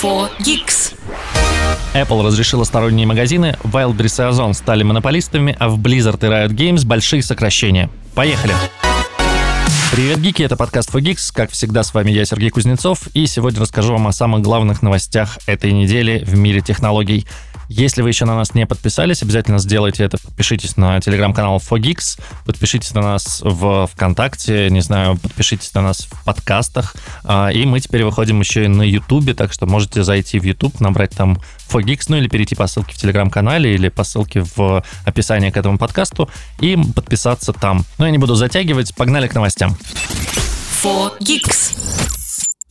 4 Geeks. Apple разрешила сторонние магазины, Wildberries и Ozon стали монополистами, а в Blizzard и Riot Games большие сокращения. Поехали! Привет, гики, это подкаст Geeks. Как всегда, с вами я, Сергей Кузнецов, и сегодня расскажу вам о самых главных новостях этой недели в мире технологий. Если вы еще на нас не подписались, обязательно сделайте это. Подпишитесь на телеграм-канал Fogix, подпишитесь на нас в ВКонтакте, не знаю, подпишитесь на нас в подкастах. А, и мы теперь выходим еще и на Ютубе, так что можете зайти в Ютуб, набрать там Fogix, ну или перейти по ссылке в телеграм-канале или по ссылке в описании к этому подкасту и подписаться там. Но я не буду затягивать, погнали к новостям. 4 Geeks.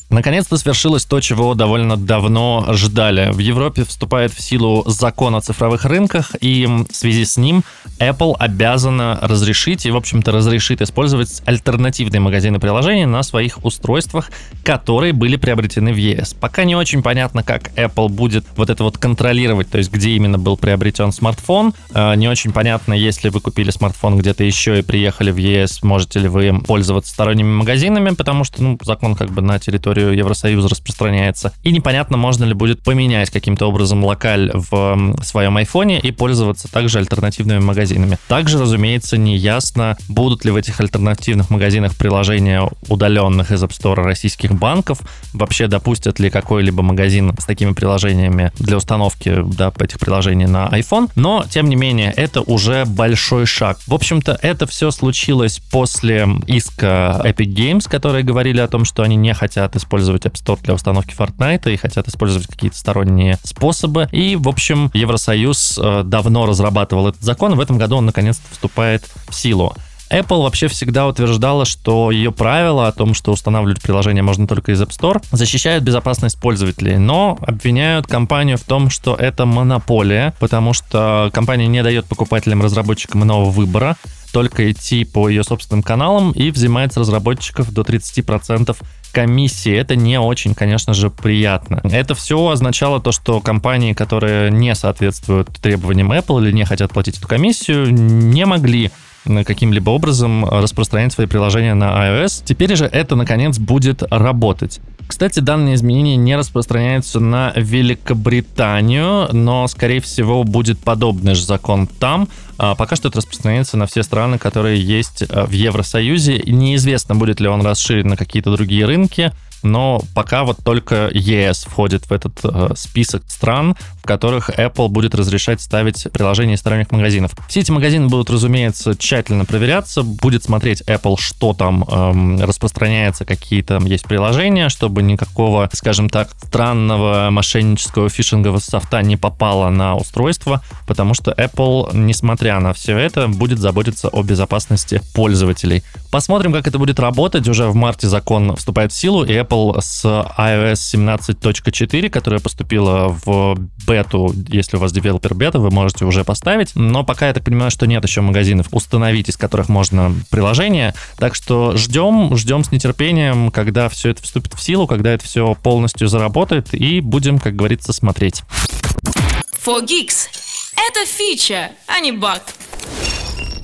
Наконец-то свершилось то, чего довольно давно ждали. В Европе вступает в силу закон о цифровых рынках, и в связи с ним Apple обязана разрешить и, в общем-то, разрешит использовать альтернативные магазины приложений на своих устройствах, которые были приобретены в ЕС. Пока не очень понятно, как Apple будет вот это вот контролировать, то есть где именно был приобретен смартфон. А, не очень понятно, если вы купили смартфон где-то еще и приехали в ЕС, можете ли вы пользоваться сторонними магазинами, потому что ну, закон как бы на территории территорию Евросоюза распространяется. И непонятно, можно ли будет поменять каким-то образом локаль в своем айфоне и пользоваться также альтернативными магазинами. Также, разумеется, не ясно, будут ли в этих альтернативных магазинах приложения удаленных из App Store российских банков, вообще допустят ли какой-либо магазин с такими приложениями для установки да, этих приложений на iPhone, но, тем не менее, это уже большой шаг. В общем-то, это все случилось после иска Epic Games, которые говорили о том, что они не хотят использовать использовать App Store для установки Fortnite и хотят использовать какие-то сторонние способы. И, в общем, Евросоюз э, давно разрабатывал этот закон, в этом году он наконец-то вступает в силу. Apple вообще всегда утверждала, что ее правила о том, что устанавливать приложение можно только из App Store, защищают безопасность пользователей, но обвиняют компанию в том, что это монополия, потому что компания не дает покупателям-разработчикам иного выбора, только идти по ее собственным каналам и взимает с разработчиков до 30% комиссии. Это не очень, конечно же, приятно. Это все означало то, что компании, которые не соответствуют требованиям Apple или не хотят платить эту комиссию, не могли каким-либо образом распространять свои приложения на iOS. Теперь же это, наконец, будет работать. Кстати, данные изменения не распространяются на Великобританию, но, скорее всего, будет подобный же закон там. А пока что это распространяется на все страны, которые есть э, в Евросоюзе. Неизвестно, будет ли он расширен на какие-то другие рынки но пока вот только ЕС входит в этот э, список стран, в которых Apple будет разрешать ставить приложения из сторонних магазинов. Все эти магазины будут, разумеется, тщательно проверяться, будет смотреть Apple, что там эм, распространяется, какие там есть приложения, чтобы никакого, скажем так, странного мошеннического фишингового софта не попало на устройство, потому что Apple, несмотря на все это, будет заботиться о безопасности пользователей. Посмотрим, как это будет работать. Уже в марте закон вступает в силу, и Apple с iOS 17.4, которая поступила в бету, если у вас девелопер бета, вы можете уже поставить. Но пока я так понимаю, что нет еще магазинов установить, из которых можно приложение. Так что ждем, ждем с нетерпением, когда все это вступит в силу, когда это все полностью заработает, и будем, как говорится, смотреть. 4 Geeks. Это фича, а не баг.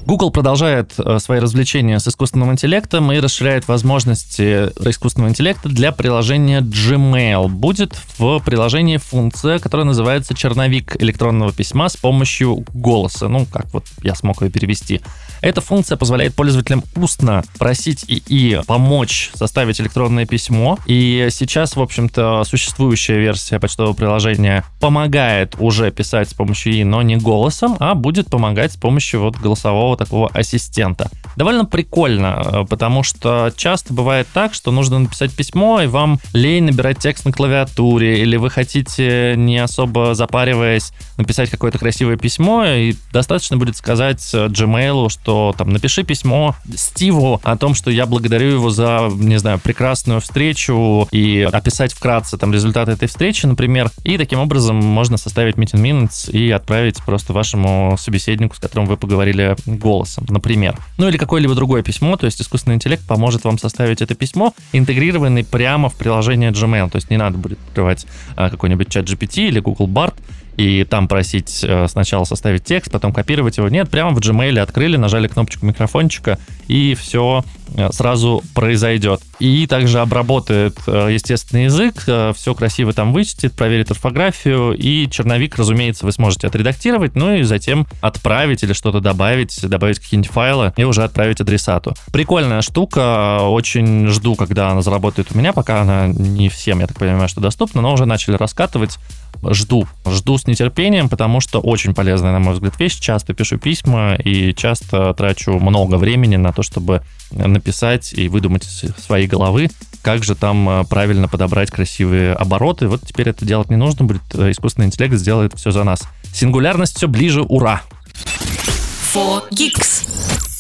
Google продолжает э, свои развлечения с искусственным интеллектом и расширяет возможности искусственного интеллекта для приложения Gmail. Будет в приложении функция, которая называется черновик электронного письма с помощью голоса. Ну, как вот я смог ее перевести. Эта функция позволяет пользователям устно просить ИИ помочь составить электронное письмо. И сейчас, в общем-то, существующая версия почтового приложения помогает уже писать с помощью ИИ, но не голосом, а будет помогать с помощью вот голосового такого ассистента. Довольно прикольно, э, потому что часто бывает так, что нужно написать письмо, и вам лень набирать текст на клавиатуре, или вы хотите, не особо запариваясь, написать какое-то красивое письмо, и достаточно будет сказать э, Gmail, что что там напиши письмо Стиву о том, что я благодарю его за, не знаю, прекрасную встречу и описать вкратце там результаты этой встречи, например. И таким образом можно составить meeting minutes и отправить просто вашему собеседнику, с которым вы поговорили голосом, например. Ну или какое-либо другое письмо, то есть искусственный интеллект поможет вам составить это письмо, интегрированный прямо в приложение Gmail, то есть не надо будет открывать а, какой-нибудь чат GPT или Google Bart, и там просить э, сначала составить текст, потом копировать его. Нет, прямо в Gmail открыли, нажали кнопочку микрофончика, и все сразу произойдет. И также обработает э, естественный язык, э, все красиво там вычтет, проверит орфографию, и черновик, разумеется, вы сможете отредактировать, ну и затем отправить или что-то добавить, добавить какие-нибудь файлы и уже отправить адресату. Прикольная штука, очень жду, когда она заработает у меня, пока она не всем, я так понимаю, что доступна, но уже начали раскатывать жду. Жду с нетерпением, потому что очень полезная, на мой взгляд, вещь. Часто пишу письма и часто трачу много времени на то, чтобы написать и выдумать своей головы, как же там э, правильно подобрать красивые обороты. Вот теперь это делать не нужно будет. Э, искусственный интеллект сделает все за нас. Сингулярность все ближе, ура! 4Geeks.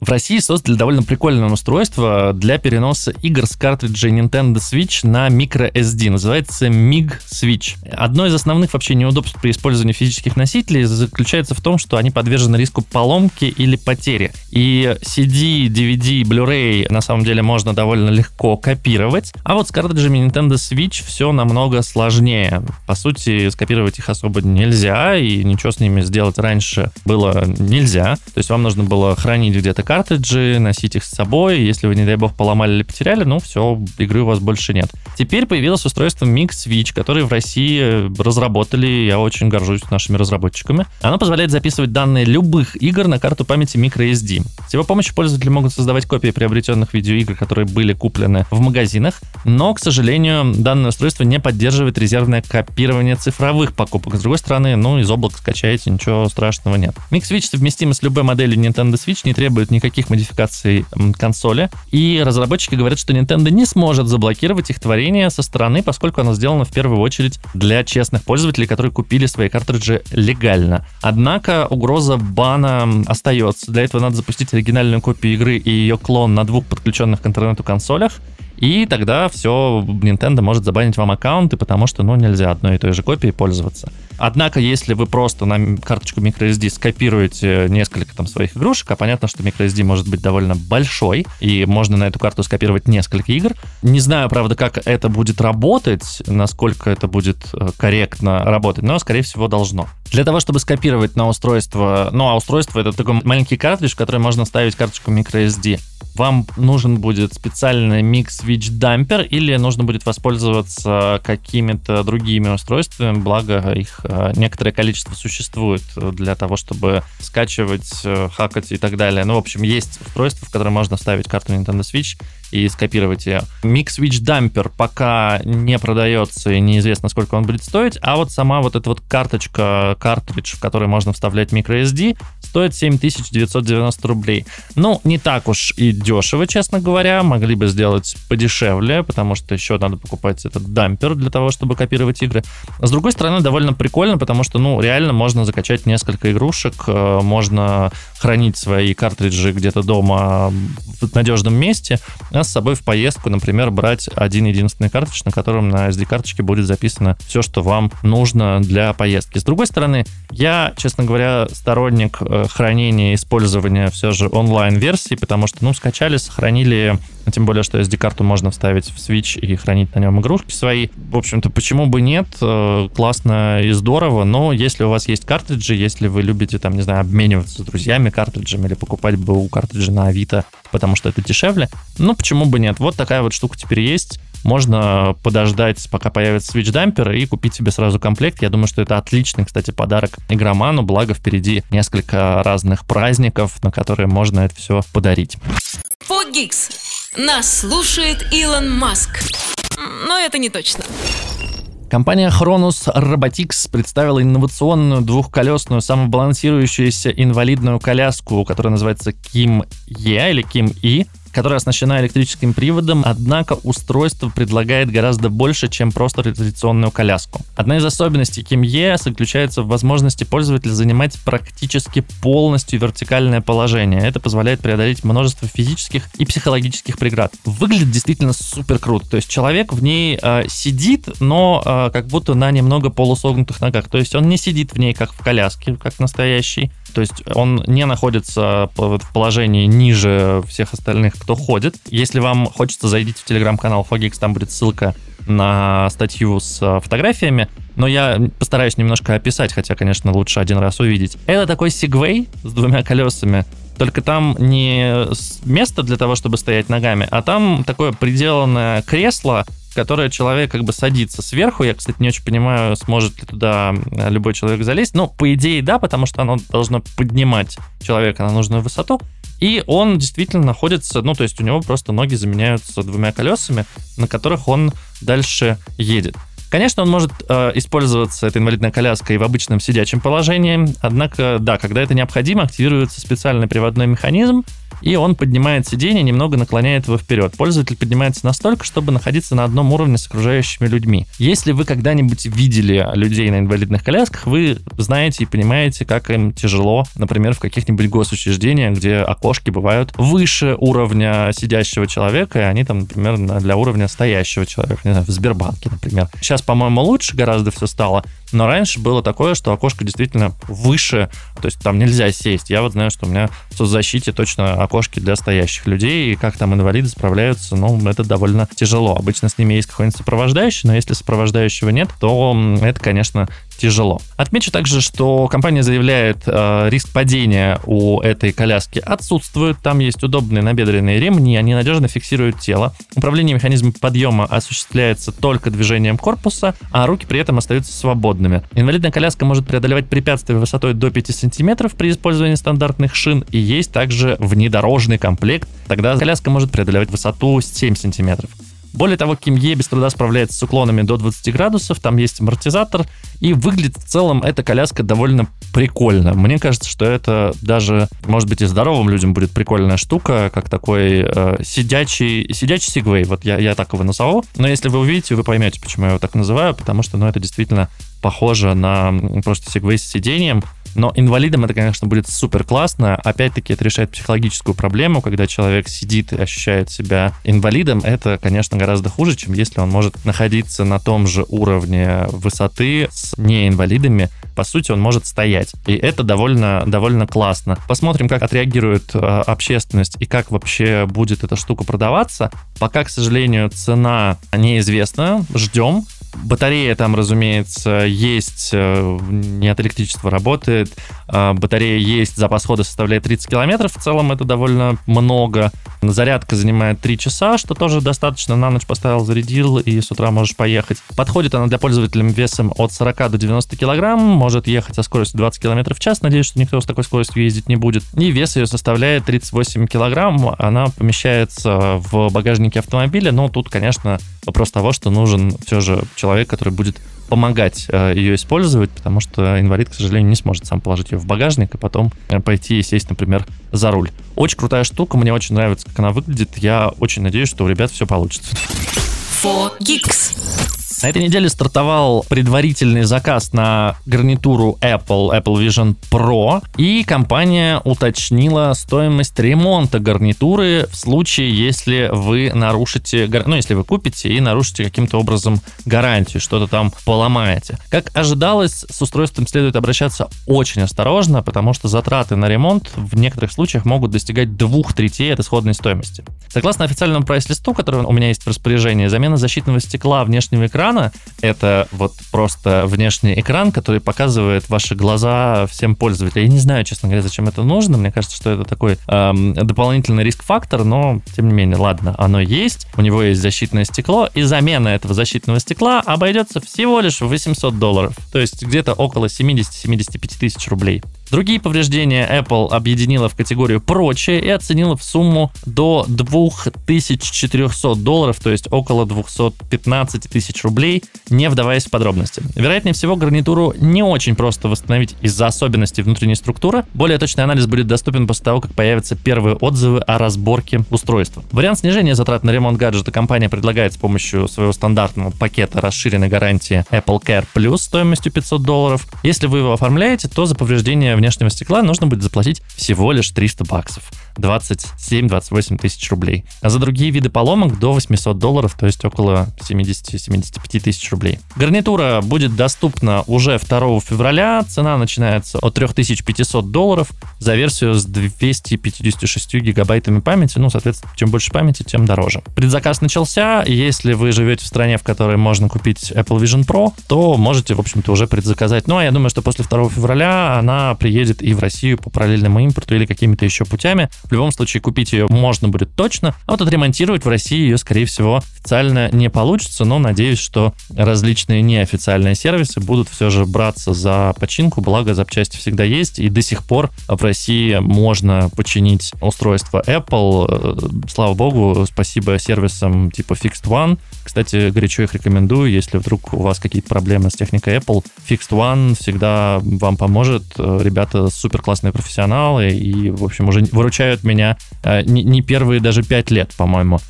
В России создали довольно прикольное устройство для переноса игр с картриджей Nintendo Switch на microSD. Называется MIG Switch. Одно из основных вообще неудобств при использовании физических носителей заключается в том, что они подвержены риску поломки или потери. И CD, DVD, Blu-ray на самом деле можно довольно легко копировать. А вот с картриджами Nintendo Switch все намного сложнее. По сути, скопировать их особо нельзя, и ничего с ними сделать раньше было нельзя. То есть вам нужно было хранить где-то картриджи, носить их с собой. Если вы, не дай бог, поломали или потеряли, ну все, игры у вас больше нет. Теперь появилось устройство Mix Switch, которое в России разработали. Я очень горжусь нашими разработчиками. Оно позволяет записывать данные любых игр на карту памяти microSD. С его помощью пользователи могут создавать копии приобретенных видеоигр, которые были куплены в магазинах, но, к сожалению, данное устройство не поддерживает резервное копирование цифровых покупок. С другой стороны, ну, из облака скачаете, ничего страшного нет. Mix Switch совместим с любой моделью Nintendo Switch, не требует никаких модификаций консоли. И разработчики говорят, что Nintendo не сможет заблокировать их творение со стороны, поскольку оно сделано в первую очередь для честных пользователей, которые купили свои картриджи легально. Однако угроза бана остается. Для этого надо запустить оригинальную копию игры и ее клон на двух подключенных к интернету консолях. И тогда все, Nintendo может забанить вам аккаунты, потому что, ну, нельзя одной и той же копией пользоваться. Однако, если вы просто на карточку microSD скопируете несколько там своих игрушек, а понятно, что microSD может быть довольно большой, и можно на эту карту скопировать несколько игр. Не знаю, правда, как это будет работать, насколько это будет э, корректно работать, но, скорее всего, должно. Для того, чтобы скопировать на устройство, ну, а устройство это такой маленький картридж, в который можно ставить карточку microSD вам нужен будет специальный Mix Switch Damper или нужно будет воспользоваться какими-то другими устройствами, благо их некоторое количество существует для того, чтобы скачивать, э, хакать и так далее. Ну, в общем, есть устройства, в которые можно ставить карту Nintendo Switch и скопировать ее. Mix Switch Damper пока не продается и неизвестно, сколько он будет стоить, а вот сама вот эта вот карточка, картридж, в который можно вставлять microSD, стоит 7990 рублей. Ну, не так уж и дешево, честно говоря. Могли бы сделать подешевле, потому что еще надо покупать этот дампер для того, чтобы копировать игры. С другой стороны, довольно прикольно, потому что, ну, реально можно закачать несколько игрушек, э, можно хранить свои картриджи где-то дома в надежном месте, а с собой в поездку, например, брать один единственный картридж, на котором на SD-карточке будет записано все, что вам нужно для поездки. С другой стороны, я, честно говоря, сторонник э, хранения и использования все же онлайн-версии, потому что, ну, скачали, сохранили, тем более, что SD-карту можно вставить в Switch и хранить на нем игрушки свои. В общем-то, почему бы нет? Э, классно и здорово, но если у вас есть картриджи, если вы любите, там, не знаю, обмениваться с друзьями картриджами или покупать БУ картриджи на Авито, потому что это дешевле, ну, почему бы нет? Вот такая вот штука теперь есть можно подождать, пока появится Switch Damper и купить себе сразу комплект. Я думаю, что это отличный, кстати, подарок игроману, благо впереди несколько разных праздников, на которые можно это все подарить. Фогикс. Нас слушает Илон Маск. Но это не точно. Компания Chronus Robotics представила инновационную двухколесную самобалансирующуюся инвалидную коляску, которая называется Kim E или Kim E которая оснащена электрическим приводом, однако устройство предлагает гораздо больше, чем просто традиционную коляску. Одна из особенностей Кимье заключается в возможности пользователя занимать практически полностью вертикальное положение. Это позволяет преодолеть множество физических и психологических преград. Выглядит действительно супер круто. То есть человек в ней э, сидит, но э, как будто на немного полусогнутых ногах. То есть он не сидит в ней как в коляске, как настоящий. То есть он не находится в положении ниже всех остальных, кто ходит. Если вам хочется, зайдите в телеграм-канал Fogix, там будет ссылка на статью с э, фотографиями, но я постараюсь немножко описать, хотя, конечно, лучше один раз увидеть. Это такой сегвей с двумя колесами, только там не место для того, чтобы стоять ногами, а там такое приделанное кресло, которое человек как бы садится сверху. Я, кстати, не очень понимаю, сможет ли туда любой человек залезть. Но, по идее, да, потому что оно должно поднимать человека на нужную высоту. И он действительно находится, ну, то есть у него просто ноги заменяются двумя колесами, на которых он дальше едет. Конечно, он может э, использоваться, эта инвалидная коляска, и в обычном сидячем положении, однако, да, когда это необходимо, активируется специальный приводной механизм, и он поднимает сиденье, немного наклоняет его вперед. Пользователь поднимается настолько, чтобы находиться на одном уровне с окружающими людьми. Если вы когда-нибудь видели людей на инвалидных колясках, вы знаете и понимаете, как им тяжело, например, в каких-нибудь госучреждениях, где окошки бывают выше уровня сидящего человека, и они там, например, для уровня стоящего человека, не знаю, в Сбербанке, например. Сейчас, по-моему, лучше гораздо все стало, но раньше было такое, что окошко действительно выше, то есть там нельзя сесть. Я вот знаю, что у меня в соцзащите точно окошки для стоящих людей, и как там инвалиды справляются, ну, это довольно тяжело. Обычно с ними есть какой-нибудь сопровождающий, но если сопровождающего нет, то это, конечно, тяжело. Отмечу также, что компания заявляет, э, риск падения у этой коляски отсутствует. Там есть удобные набедренные ремни, они надежно фиксируют тело. Управление механизмом подъема осуществляется только движением корпуса, а руки при этом остаются свободными. Инвалидная коляска может преодолевать препятствия высотой до 5 см при использовании стандартных шин, и есть также внедорожный комплект. Тогда коляска может преодолевать высоту 7 см. Более того, Кимье без труда справляется с уклонами до 20 градусов, там есть амортизатор, и выглядит в целом эта коляска довольно прикольно. Мне кажется, что это даже, может быть, и здоровым людям будет прикольная штука, как такой э, сидячий, сидячий сигвей. Вот я, я так его назову. Но если вы увидите, вы поймете, почему я его так называю, потому что, ну, это действительно похоже на просто сигвей с сидением. Но инвалидам это, конечно, будет супер классно. Опять-таки, это решает психологическую проблему, когда человек сидит и ощущает себя инвалидом. Это, конечно, гораздо хуже, чем если он может находиться на том же уровне высоты с неинвалидами. По сути, он может стоять. И это довольно, довольно классно. Посмотрим, как отреагирует э, общественность и как вообще будет эта штука продаваться. Пока, к сожалению, цена неизвестна. Ждем. Батарея там, разумеется, есть, э, не от электричества работает. А, батарея есть, запас хода составляет 30 километров. В целом это довольно много. Зарядка занимает 3 часа, что тоже достаточно. На ночь поставил, зарядил, и с утра можешь поехать. Подходит она для пользователей весом от 40 до 90 килограмм. Может ехать со скоростью 20 километров в час. Надеюсь, что никто с такой скоростью ездить не будет. И вес ее составляет 38 килограмм. Она помещается в багажнике автомобиля. Но тут, конечно, вопрос того, что нужен все же человек, который будет помогать э, ее использовать, потому что инвалид, к сожалению, не сможет сам положить ее в багажник и потом э, пойти и сесть, например, за руль. Очень крутая штука, мне очень нравится, как она выглядит. Я очень надеюсь, что у ребят все получится. 4Geeks. На этой неделе стартовал предварительный заказ на гарнитуру Apple, Apple Vision Pro, и компания уточнила стоимость ремонта гарнитуры в случае, если вы нарушите, ну, если вы купите и нарушите каким-то образом гарантию, что-то там поломаете. Как ожидалось, с устройством следует обращаться очень осторожно, потому что затраты на ремонт в некоторых случаях могут достигать двух третей от исходной стоимости. Согласно официальному прайс-листу, который у меня есть в распоряжении, замена защитного стекла внешнего экрана экрана. Это вот просто внешний экран, который показывает ваши глаза всем пользователям. Я не знаю, честно говоря, зачем это нужно. Мне кажется, что это такой эм, дополнительный риск-фактор, но тем не менее, ладно, оно есть. У него есть защитное стекло, и замена этого защитного стекла обойдется всего лишь в 800 долларов. То есть где-то около 70-75 тысяч рублей. Другие повреждения Apple объединила в категорию «Прочее» и оценила в сумму до 2400 долларов, то есть около 215 тысяч рублей, не вдаваясь в подробности. Вероятнее всего, гарнитуру не очень просто восстановить из-за особенностей внутренней структуры. Более точный анализ будет доступен после того, как появятся первые отзывы о разборке устройства. Вариант снижения затрат на ремонт гаджета компания предлагает с помощью своего стандартного пакета расширенной гарантии Apple Care Plus стоимостью 500 долларов. Если вы его оформляете, то за повреждение внешнего стекла нужно будет заплатить всего лишь 300 баксов. 27-28 тысяч рублей. А за другие виды поломок до 800 долларов, то есть около 70-75 тысяч рублей. Гарнитура будет доступна уже 2 февраля. Цена начинается от 3500 долларов за версию с 256 гигабайтами памяти. Ну, соответственно, чем больше памяти, тем дороже. Предзаказ начался. Если вы живете в стране, в которой можно купить Apple Vision Pro, то можете, в общем-то, уже предзаказать. Ну, а я думаю, что после 2 февраля она приедет и в Россию по параллельному импорту или какими-то еще путями. В любом случае, купить ее можно будет точно, а вот отремонтировать в России ее, скорее всего, официально не получится, но надеюсь, что различные неофициальные сервисы будут все же браться за починку, благо запчасти всегда есть, и до сих пор в России можно починить устройство Apple. Слава богу, спасибо сервисам типа Fixed One. Кстати, горячо их рекомендую, если вдруг у вас какие-то проблемы с техникой Apple. Fixed One всегда вам поможет. Ребята супер классные профессионалы и, в общем, уже выручают меня э, не первые даже пять лет, по-моему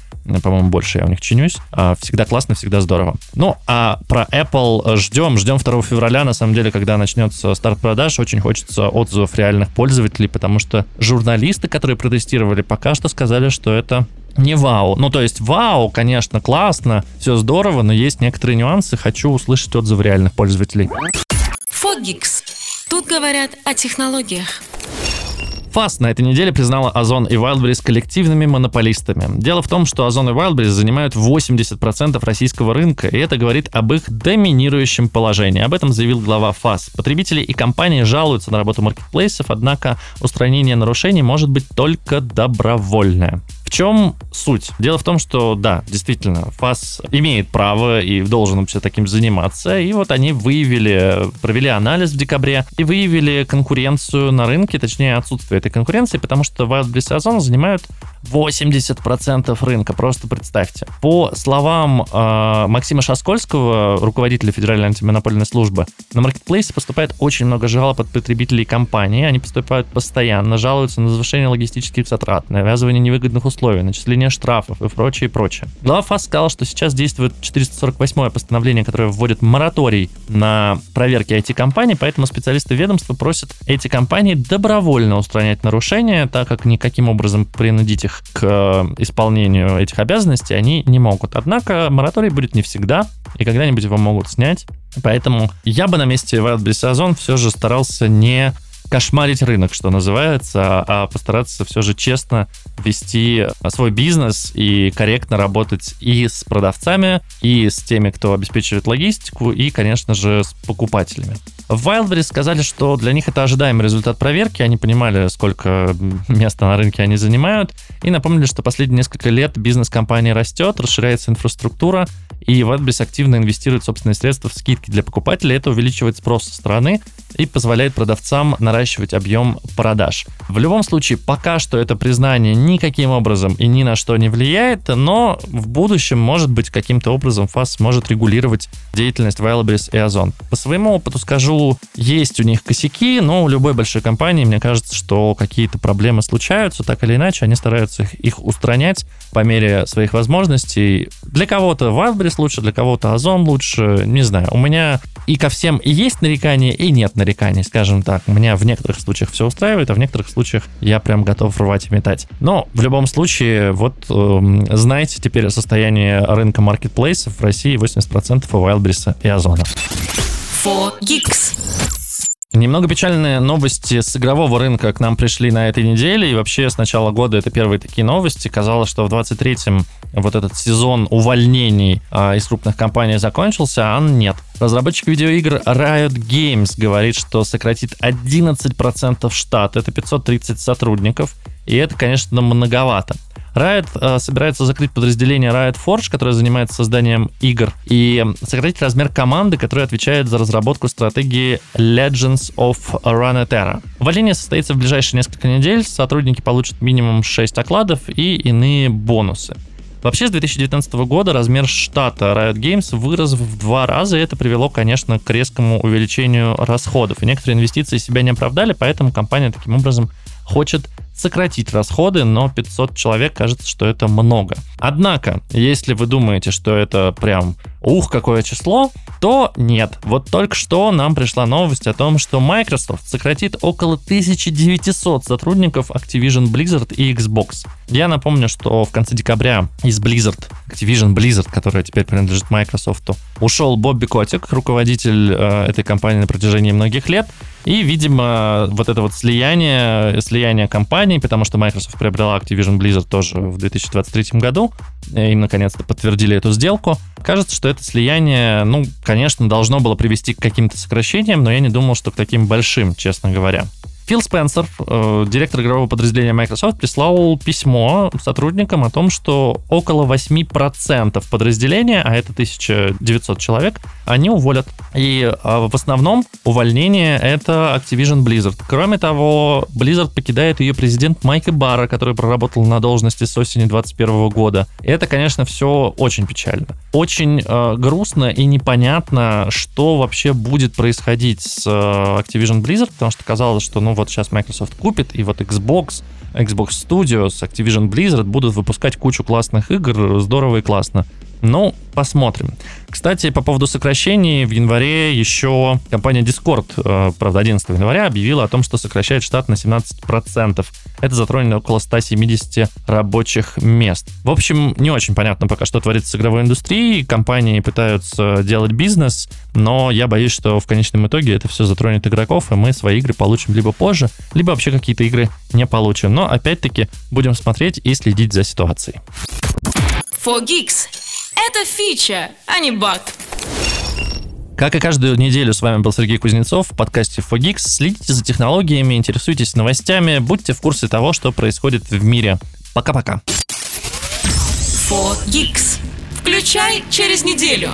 по-моему, больше я у них чинюсь. А, всегда классно, всегда здорово. Ну, а про Apple ждем, ждем 2 февраля, на самом деле, когда начнется старт продаж, очень хочется отзывов реальных пользователей, потому что журналисты, которые протестировали, пока что сказали, что это не вау. Ну, то есть вау, конечно, классно, все здорово, но есть некоторые нюансы. Хочу услышать отзывы реальных пользователей. Фогикс. Тут говорят о технологиях. ФАС на этой неделе признала Озон и Wildberries коллективными монополистами. Дело в том, что Озон и Wildberries занимают 80% российского рынка, и это говорит об их доминирующем положении. Об этом заявил глава ФАС. Потребители и компании жалуются на работу маркетплейсов, однако устранение нарушений может быть только добровольное. В чем суть? Дело в том, что, да, действительно, ФАС имеет право и должен вообще таким заниматься. И вот они выявили, провели анализ в декабре и выявили конкуренцию на рынке, точнее, отсутствие этой конкуренции, потому что и Озон занимают 80% рынка, просто представьте. По словам э, Максима Шаскольского, руководителя Федеральной антимонопольной службы, на маркетплейсе поступает очень много жалоб от потребителей компании, они поступают постоянно, жалуются на завышение логистических затрат, навязывание невыгодных условий условий, начисление штрафов и прочее, и прочее. Глава ФАС сказал, что сейчас действует 448 постановление, которое вводит мораторий на проверки IT-компаний, поэтому специалисты ведомства просят эти компании добровольно устранять нарушения, так как никаким образом принудить их к э, исполнению этих обязанностей они не могут. Однако мораторий будет не всегда, и когда-нибудь его могут снять. Поэтому я бы на месте Wildberries Озон все же старался не кошмарить рынок, что называется, а постараться все же честно вести свой бизнес и корректно работать и с продавцами, и с теми, кто обеспечивает логистику, и, конечно же, с покупателями. В Wildberries сказали, что для них это ожидаемый результат проверки, они понимали, сколько места на рынке они занимают, и напомнили, что последние несколько лет бизнес компании растет, расширяется инфраструктура, и Wildberries активно инвестирует собственные средства в скидки для покупателей. Это увеличивает спрос со стороны и позволяет продавцам наращивать объем продаж. В любом случае, пока что это признание никаким образом и ни на что не влияет, но в будущем, может быть, каким-то образом ФАС может регулировать деятельность Wildberries и Озон. По своему опыту скажу, есть у них косяки, но у любой большой компании, мне кажется, что какие-то проблемы случаются, так или иначе, они стараются их, их устранять по мере своих возможностей. Для кого-то Wildberries лучше, для кого-то Озон лучше, не знаю. У меня и ко всем и есть нарекания, и нет нареканий, скажем так. Меня в некоторых случаях все устраивает, а в некоторых случаях я прям готов рвать и метать. Но в любом случае, вот э, знаете теперь о состоянии рынка маркетплейсов в России 80% у Wildberries и Озона. For Geeks. Немного печальные новости с игрового рынка к нам пришли на этой неделе. И вообще с начала года это первые такие новости. Казалось, что в 23-м вот этот сезон увольнений а, из крупных компаний закончился, а нет. Разработчик видеоигр Riot Games говорит, что сократит 11% штат, это 530 сотрудников, и это, конечно, многовато. Riot э, собирается закрыть подразделение Riot Forge, которое занимается созданием игр, и сократить размер команды, которая отвечает за разработку стратегии Legends of Runeterra. Увольнение состоится в ближайшие несколько недель, сотрудники получат минимум 6 окладов и иные бонусы. Вообще, с 2019 года размер штата Riot Games вырос в два раза, и это привело, конечно, к резкому увеличению расходов. И некоторые инвестиции себя не оправдали, поэтому компания таким образом хочет сократить расходы, но 500 человек кажется, что это много. Однако, если вы думаете, что это прям ух, какое число, то нет. Вот только что нам пришла новость о том, что Microsoft сократит около 1900 сотрудников Activision Blizzard и Xbox. Я напомню, что в конце декабря из Blizzard, Activision Blizzard, которая теперь принадлежит Microsoft, ушел Бобби Котик, руководитель э, этой компании на протяжении многих лет. И, видимо, вот это вот слияние, слияние компаний, потому что Microsoft приобрела Activision Blizzard тоже в 2023 году, им наконец-то подтвердили эту сделку. Кажется, что это слияние, ну, конечно, должно было привести к каким-то сокращениям, но я не думал, что к таким большим, честно говоря. Фил Спенсер, э, директор игрового подразделения Microsoft, прислал письмо сотрудникам о том, что около 8% подразделения, а это 1900 человек, они уволят. И э, в основном увольнение это Activision Blizzard. Кроме того, Blizzard покидает ее президент Майк Барра, который проработал на должности с осени 2021 года. И это, конечно, все очень печально. Очень э, грустно и непонятно, что вообще будет происходить с э, Activision Blizzard, потому что казалось, что ну вот сейчас Microsoft купит, и вот Xbox, Xbox Studios, Activision Blizzard будут выпускать кучу классных игр, здорово и классно. Ну, посмотрим. Кстати, по поводу сокращений, в январе еще компания Discord, э, правда, 11 января объявила о том, что сокращает штат на 17%. Это затронет около 170 рабочих мест. В общем, не очень понятно пока, что творится с игровой индустрией. Компании пытаются делать бизнес, но я боюсь, что в конечном итоге это все затронет игроков, и мы свои игры получим либо позже, либо вообще какие-то игры не получим. Но опять-таки будем смотреть и следить за ситуацией. For Geeks это фича, а не баг. Как и каждую неделю, с вами был Сергей Кузнецов в подкасте Fogix. Следите за технологиями, интересуйтесь новостями, будьте в курсе того, что происходит в мире. Пока-пока. Fogix. Включай через неделю.